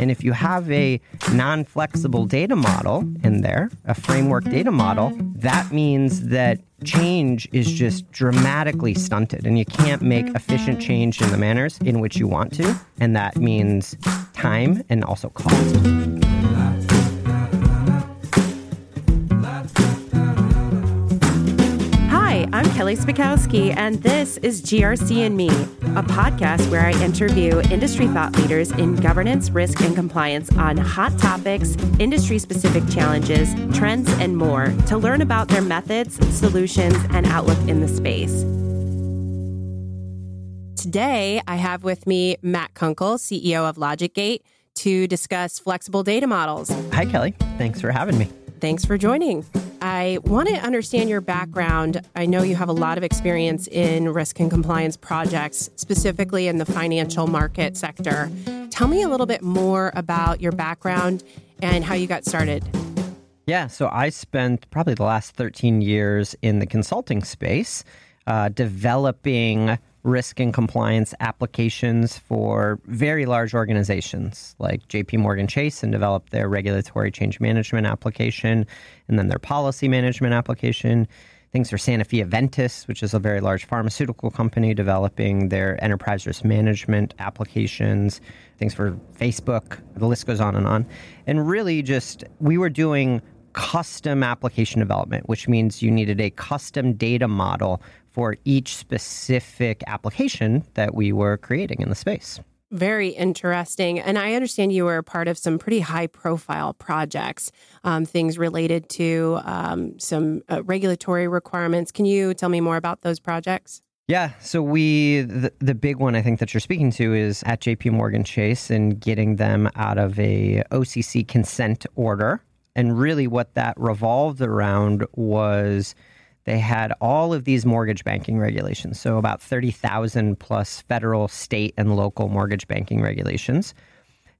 And if you have a non flexible data model in there, a framework data model, that means that change is just dramatically stunted and you can't make efficient change in the manners in which you want to. And that means time and also cost. Kelly Spikowski, and this is GRC and Me, a podcast where I interview industry thought leaders in governance, risk, and compliance on hot topics, industry specific challenges, trends, and more to learn about their methods, solutions, and outlook in the space. Today, I have with me Matt Kunkel, CEO of LogicGate, to discuss flexible data models. Hi, Kelly. Thanks for having me. Thanks for joining. I want to understand your background. I know you have a lot of experience in risk and compliance projects, specifically in the financial market sector. Tell me a little bit more about your background and how you got started. Yeah, so I spent probably the last 13 years in the consulting space, uh, developing risk and compliance applications for very large organizations like JP Morgan Chase and developed their regulatory change management application and then their policy management application. Things for Sanofi Aventis, which is a very large pharmaceutical company developing their enterprise risk management applications. Things for Facebook, the list goes on and on. And really just we were doing custom application development, which means you needed a custom data model for each specific application that we were creating in the space. Very interesting. And I understand you were part of some pretty high profile projects, um, things related to um, some uh, regulatory requirements. Can you tell me more about those projects? Yeah, so we the, the big one I think that you're speaking to is at JP Morgan Chase and getting them out of a OCC consent order. And really what that revolved around was they had all of these mortgage banking regulations. So, about 30,000 plus federal, state, and local mortgage banking regulations.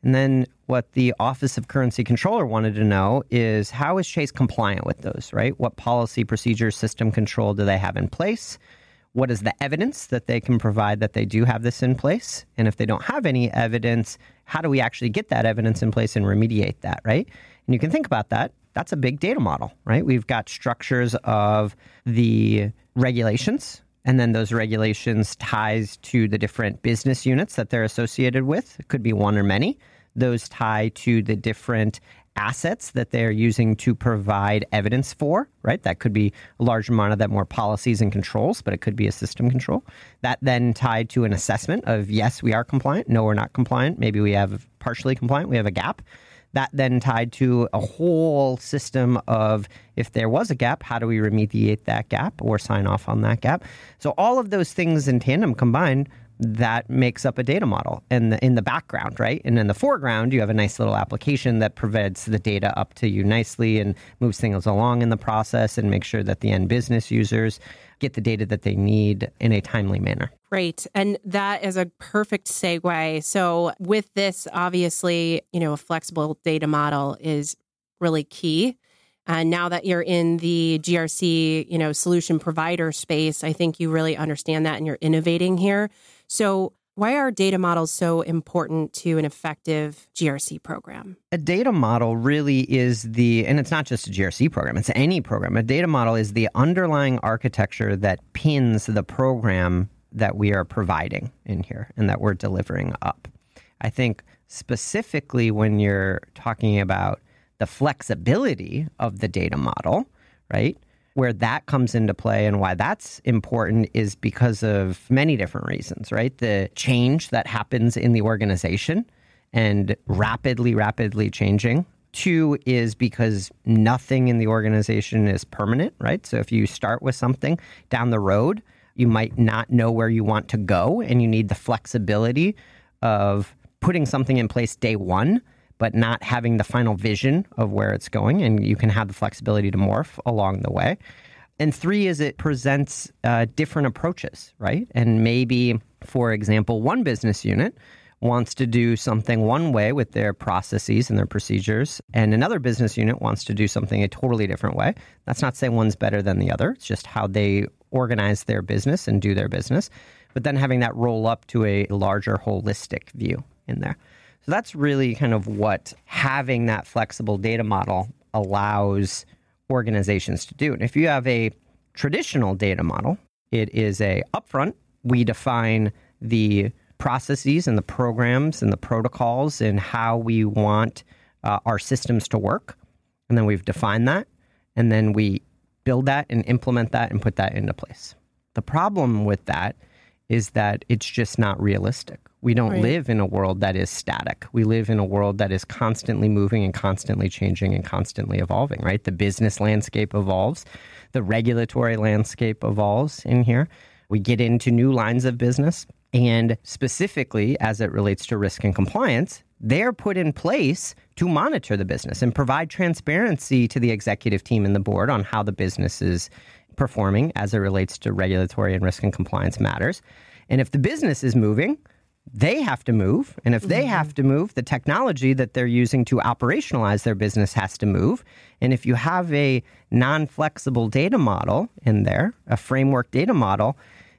And then, what the Office of Currency Controller wanted to know is how is Chase compliant with those, right? What policy, procedures, system control do they have in place? What is the evidence that they can provide that they do have this in place? And if they don't have any evidence, how do we actually get that evidence in place and remediate that, right? And you can think about that that's a big data model, right? We've got structures of the regulations, and then those regulations ties to the different business units that they're associated with. It could be one or many. Those tie to the different assets that they're using to provide evidence for, right? That could be a large amount of that more policies and controls, but it could be a system control. That then tied to an assessment of yes, we are compliant, no, we're not compliant. Maybe we have partially compliant, we have a gap. That then tied to a whole system of if there was a gap, how do we remediate that gap or sign off on that gap? So all of those things in tandem combined that makes up a data model and in the background, right? And in the foreground, you have a nice little application that provides the data up to you nicely and moves things along in the process and makes sure that the end business users get the data that they need in a timely manner. Great. And that is a perfect segue. So, with this, obviously, you know, a flexible data model is really key. And now that you're in the GRC, you know, solution provider space, I think you really understand that and you're innovating here. So, why are data models so important to an effective GRC program? A data model really is the, and it's not just a GRC program, it's any program. A data model is the underlying architecture that pins the program that we are providing in here and that we're delivering up. I think specifically when you're talking about the flexibility of the data model, right? Where that comes into play and why that's important is because of many different reasons, right? The change that happens in the organization and rapidly, rapidly changing. Two is because nothing in the organization is permanent, right? So if you start with something down the road, you might not know where you want to go, and you need the flexibility of putting something in place day one but not having the final vision of where it's going. And you can have the flexibility to morph along the way. And three is it presents uh, different approaches, right? And maybe, for example, one business unit wants to do something one way with their processes and their procedures, and another business unit wants to do something a totally different way. That's not saying one's better than the other, it's just how they organize their business and do their business. but then having that roll up to a larger holistic view in there. So that's really kind of what having that flexible data model allows organizations to do. And if you have a traditional data model, it is a upfront, we define the processes and the programs and the protocols and how we want uh, our systems to work. And then we've defined that. And then we build that and implement that and put that into place. The problem with that is that it's just not realistic. We don't right. live in a world that is static. We live in a world that is constantly moving and constantly changing and constantly evolving, right? The business landscape evolves, the regulatory landscape evolves in here. We get into new lines of business. And specifically, as it relates to risk and compliance, they're put in place to monitor the business and provide transparency to the executive team and the board on how the business is performing as it relates to regulatory and risk and compliance matters. And if the business is moving, they have to move. And if they mm-hmm. have to move, the technology that they're using to operationalize their business has to move. And if you have a non flexible data model in there, a framework data model,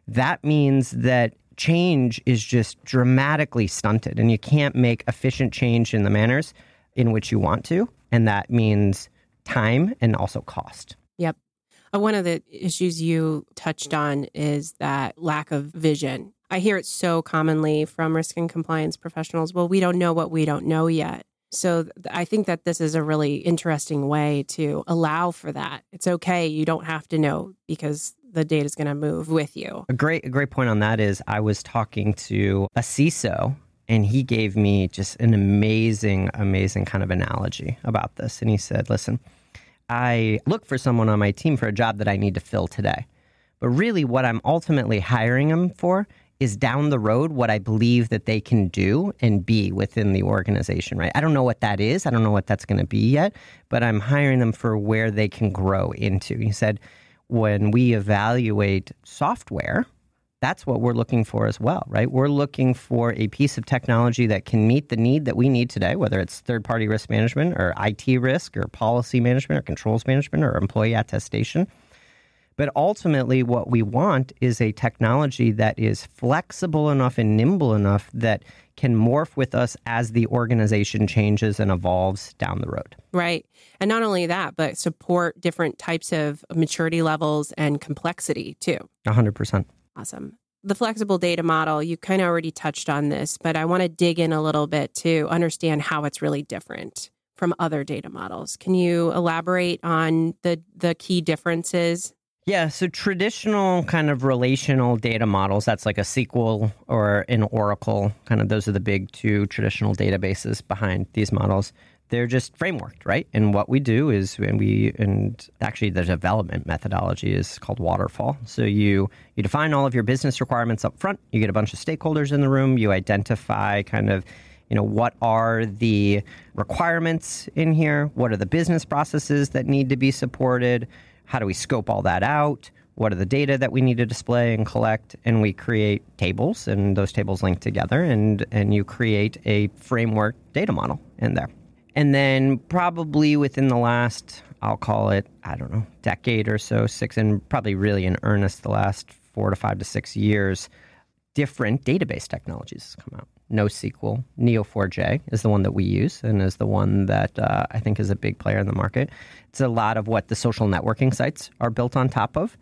that means that change is just dramatically stunted and you can't make efficient change in the manners in which you want to. And that means time and also cost. Yep. Uh, one of the issues you touched on is that lack of vision. I hear it so commonly from risk and compliance professionals. Well, we don't know what we don't know yet. So I think that this is a really interesting way to allow for that. It's okay. You don't have to know because the data is going to move with you. A great, a great point on that is I was talking to a CISO and he gave me just an amazing, amazing kind of analogy about this. And he said, listen, I look for someone on my team for a job that I need to fill today. But really, what I'm ultimately hiring them for is down the road what I believe that they can do and be within the organization, right? I don't know what that is. I don't know what that's going to be yet, but I'm hiring them for where they can grow into. He said, when we evaluate software, that's what we're looking for as well, right? We're looking for a piece of technology that can meet the need that we need today, whether it's third party risk management or IT risk or policy management or controls management or employee attestation. But ultimately, what we want is a technology that is flexible enough and nimble enough that can morph with us as the organization changes and evolves down the road. Right. And not only that, but support different types of maturity levels and complexity too. 100%. Awesome. The flexible data model, you kind of already touched on this, but I want to dig in a little bit to understand how it's really different from other data models. Can you elaborate on the the key differences yeah, so traditional kind of relational data models, that's like a SQL or an Oracle, kind of those are the big two traditional databases behind these models. They're just frameworked, right? And what we do is and we and actually the development methodology is called waterfall. So you you define all of your business requirements up front, you get a bunch of stakeholders in the room, you identify kind of you know what are the requirements in here, what are the business processes that need to be supported how do we scope all that out? What are the data that we need to display and collect? And we create tables, and those tables link together, and, and you create a framework data model in there. And then, probably within the last, I'll call it, I don't know, decade or so, six, and probably really in earnest the last four to five to six years, different database technologies come out. NoSQL, Neo4j is the one that we use and is the one that uh, I think is a big player in the market. It's a lot of what the social networking sites are built on top of.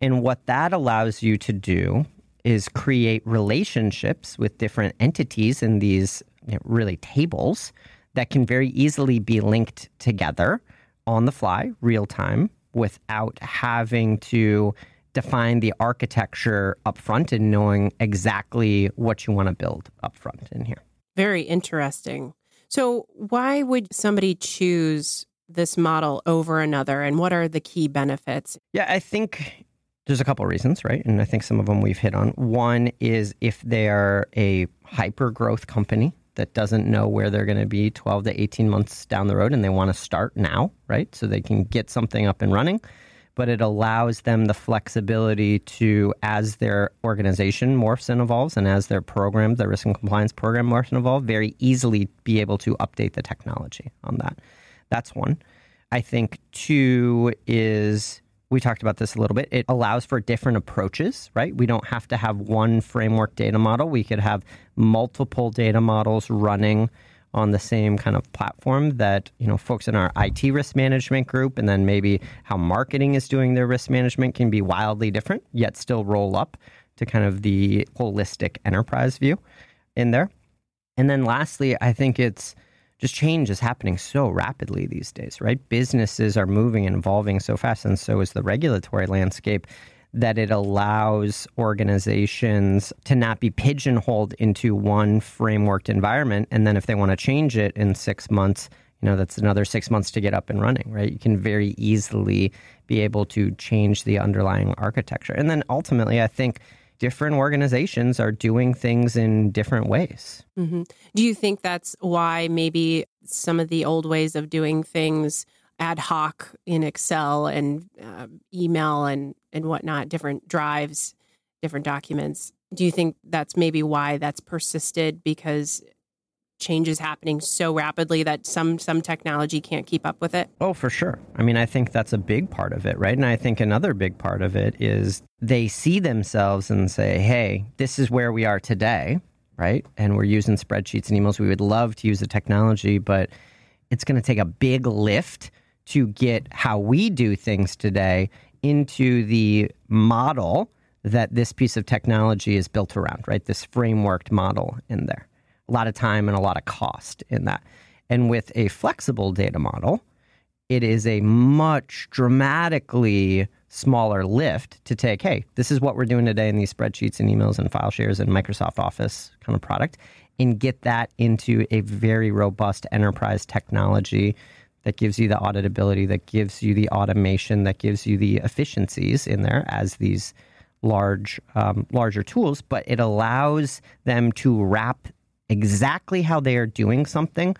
And what that allows you to do is create relationships with different entities in these you know, really tables that can very easily be linked together on the fly, real time, without having to define the architecture up front and knowing exactly what you want to build up front in here. Very interesting. So, why would somebody choose this model over another, and what are the key benefits? Yeah, I think there's a couple of reasons, right? And I think some of them we've hit on. One is if they're a hyper growth company that doesn't know where they're going to be 12 to 18 months down the road and they want to start now, right? So they can get something up and running but it allows them the flexibility to, as their organization morphs and evolves, and as their program, the risk and compliance program morphs and evolves, very easily be able to update the technology on that. That's one. I think two is we talked about this a little bit. It allows for different approaches, right? We don't have to have one framework data model. We could have multiple data models running on the same kind of platform that you know folks in our IT risk management group and then maybe how marketing is doing their risk management can be wildly different yet still roll up to kind of the holistic enterprise view in there. And then lastly, I think it's just change is happening so rapidly these days, right? Businesses are moving and evolving so fast, and so is the regulatory landscape that it allows organizations to not be pigeonholed into one frameworked environment. And then if they want to change it in six months, you know, that's another six months to get up and running, right? You can very easily be able to change the underlying architecture. And then ultimately, I think different organizations are doing things in different ways. Mm-hmm. Do you think that's why maybe some of the old ways of doing things ad hoc in Excel and uh, email and and whatnot, different drives, different documents. Do you think that's maybe why that's persisted because change is happening so rapidly that some some technology can't keep up with it? Oh, for sure. I mean, I think that's a big part of it, right? And I think another big part of it is they see themselves and say, "Hey, this is where we are today." Right? And we're using spreadsheets and emails. We would love to use the technology, but it's going to take a big lift to get how we do things today into the model that this piece of technology is built around, right? This frameworked model in there. A lot of time and a lot of cost in that. And with a flexible data model, it is a much dramatically smaller lift to take, hey, this is what we're doing today in these spreadsheets and emails and file shares and Microsoft Office kind of product, and get that into a very robust enterprise technology that gives you the auditability, that gives you the automation, that gives you the efficiencies in there as these large, um, larger tools. But it allows them to wrap exactly how they are doing something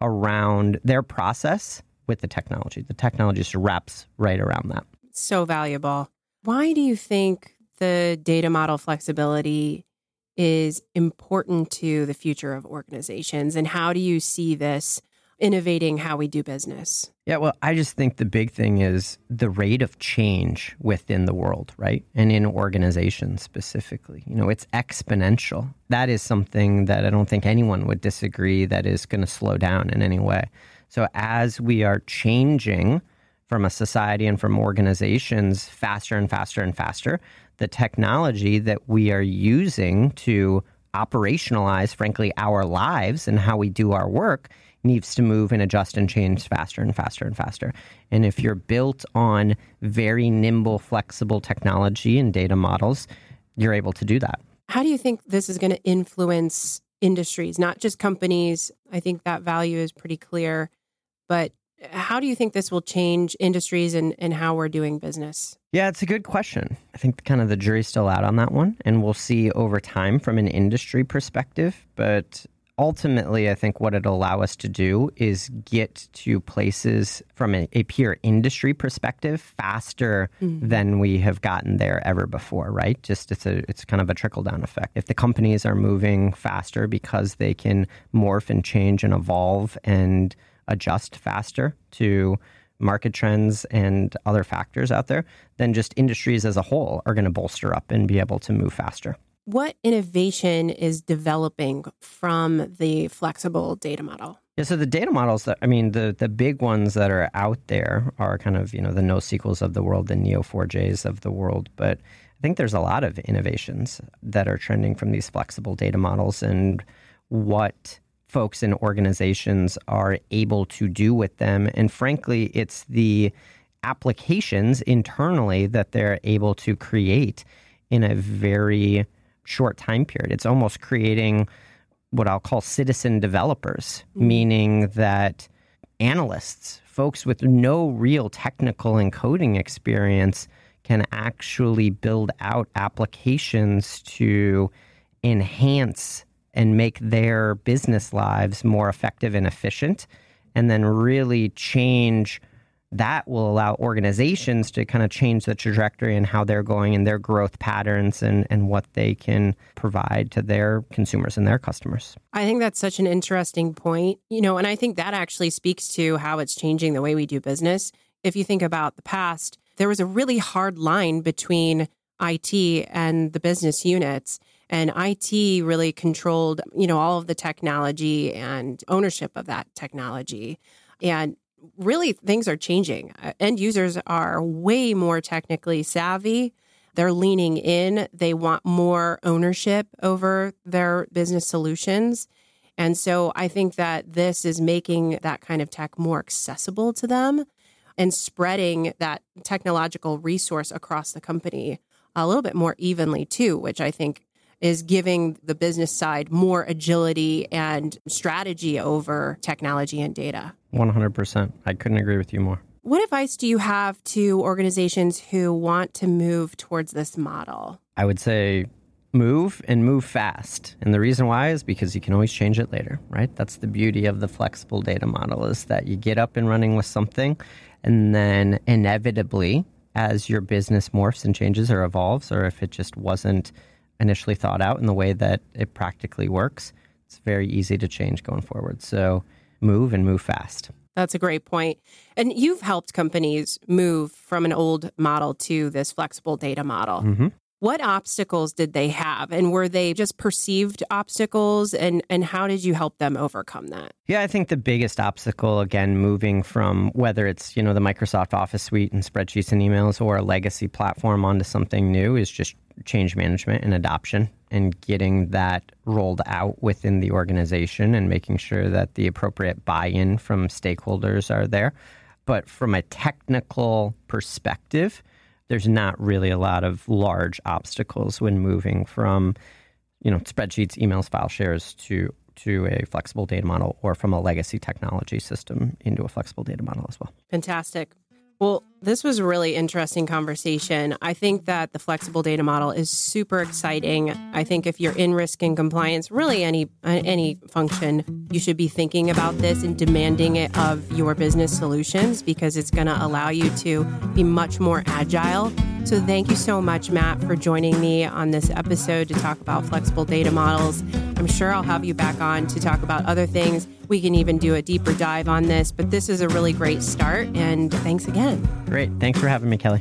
around their process with the technology. The technology just wraps right around that. So valuable. Why do you think the data model flexibility is important to the future of organizations? And how do you see this innovating how we do business? Yeah, well, I just think the big thing is the rate of change within the world, right? And in organizations specifically. You know, it's exponential. That is something that I don't think anyone would disagree that is going to slow down in any way. So as we are changing from a society and from organizations faster and faster and faster, the technology that we are using to operationalize, frankly, our lives and how we do our work needs to move and adjust and change faster and faster and faster. And if you're built on very nimble, flexible technology and data models, you're able to do that. How do you think this is going to influence industries, not just companies? I think that value is pretty clear, but how do you think this will change industries and, and how we're doing business? Yeah, it's a good question. I think kind of the jury's still out on that one, and we'll see over time from an industry perspective. But ultimately, I think what it'll allow us to do is get to places from a, a pure industry perspective faster mm-hmm. than we have gotten there ever before, right? Just it's a it's kind of a trickle down effect. If the companies are moving faster because they can morph and change and evolve and adjust faster to market trends and other factors out there, then just industries as a whole are going to bolster up and be able to move faster. What innovation is developing from the flexible data model? Yeah, so the data models that I mean the the big ones that are out there are kind of, you know, the NoSQLs of the world, the Neo4js of the world, but I think there's a lot of innovations that are trending from these flexible data models and what folks and organizations are able to do with them and frankly, it's the applications internally that they're able to create in a very short time period. It's almost creating what I'll call citizen developers, mm-hmm. meaning that analysts, folks with no real technical and coding experience, can actually build out applications to enhance and make their business lives more effective and efficient, and then really change that will allow organizations to kind of change the trajectory and how they're going and their growth patterns and, and what they can provide to their consumers and their customers. I think that's such an interesting point. You know, and I think that actually speaks to how it's changing the way we do business. If you think about the past, there was a really hard line between IT and the business units and IT really controlled, you know, all of the technology and ownership of that technology. And really things are changing. Uh, end users are way more technically savvy. They're leaning in. They want more ownership over their business solutions. And so I think that this is making that kind of tech more accessible to them and spreading that technological resource across the company a little bit more evenly too, which I think is giving the business side more agility and strategy over technology and data. 100%. I couldn't agree with you more. What advice do you have to organizations who want to move towards this model? I would say move and move fast. And the reason why is because you can always change it later, right? That's the beauty of the flexible data model is that you get up and running with something and then inevitably as your business morphs and changes or evolves or if it just wasn't initially thought out in the way that it practically works, it's very easy to change going forward. So move and move fast. That's a great point. And you've helped companies move from an old model to this flexible data model. Mm-hmm. What obstacles did they have? And were they just perceived obstacles? And, and how did you help them overcome that? Yeah, I think the biggest obstacle, again, moving from whether it's, you know, the Microsoft Office suite and spreadsheets and emails or a legacy platform onto something new is just change management and adoption and getting that rolled out within the organization and making sure that the appropriate buy in from stakeholders are there. But from a technical perspective, there's not really a lot of large obstacles when moving from you know spreadsheets emails file shares to to a flexible data model or from a legacy technology system into a flexible data model as well fantastic well, this was a really interesting conversation. I think that the flexible data model is super exciting. I think if you're in risk and compliance, really any any function, you should be thinking about this and demanding it of your business solutions because it's going to allow you to be much more agile. So thank you so much Matt for joining me on this episode to talk about flexible data models. I'm sure I'll have you back on to talk about other things. We can even do a deeper dive on this, but this is a really great start. And thanks again. Great. Thanks for having me, Kelly.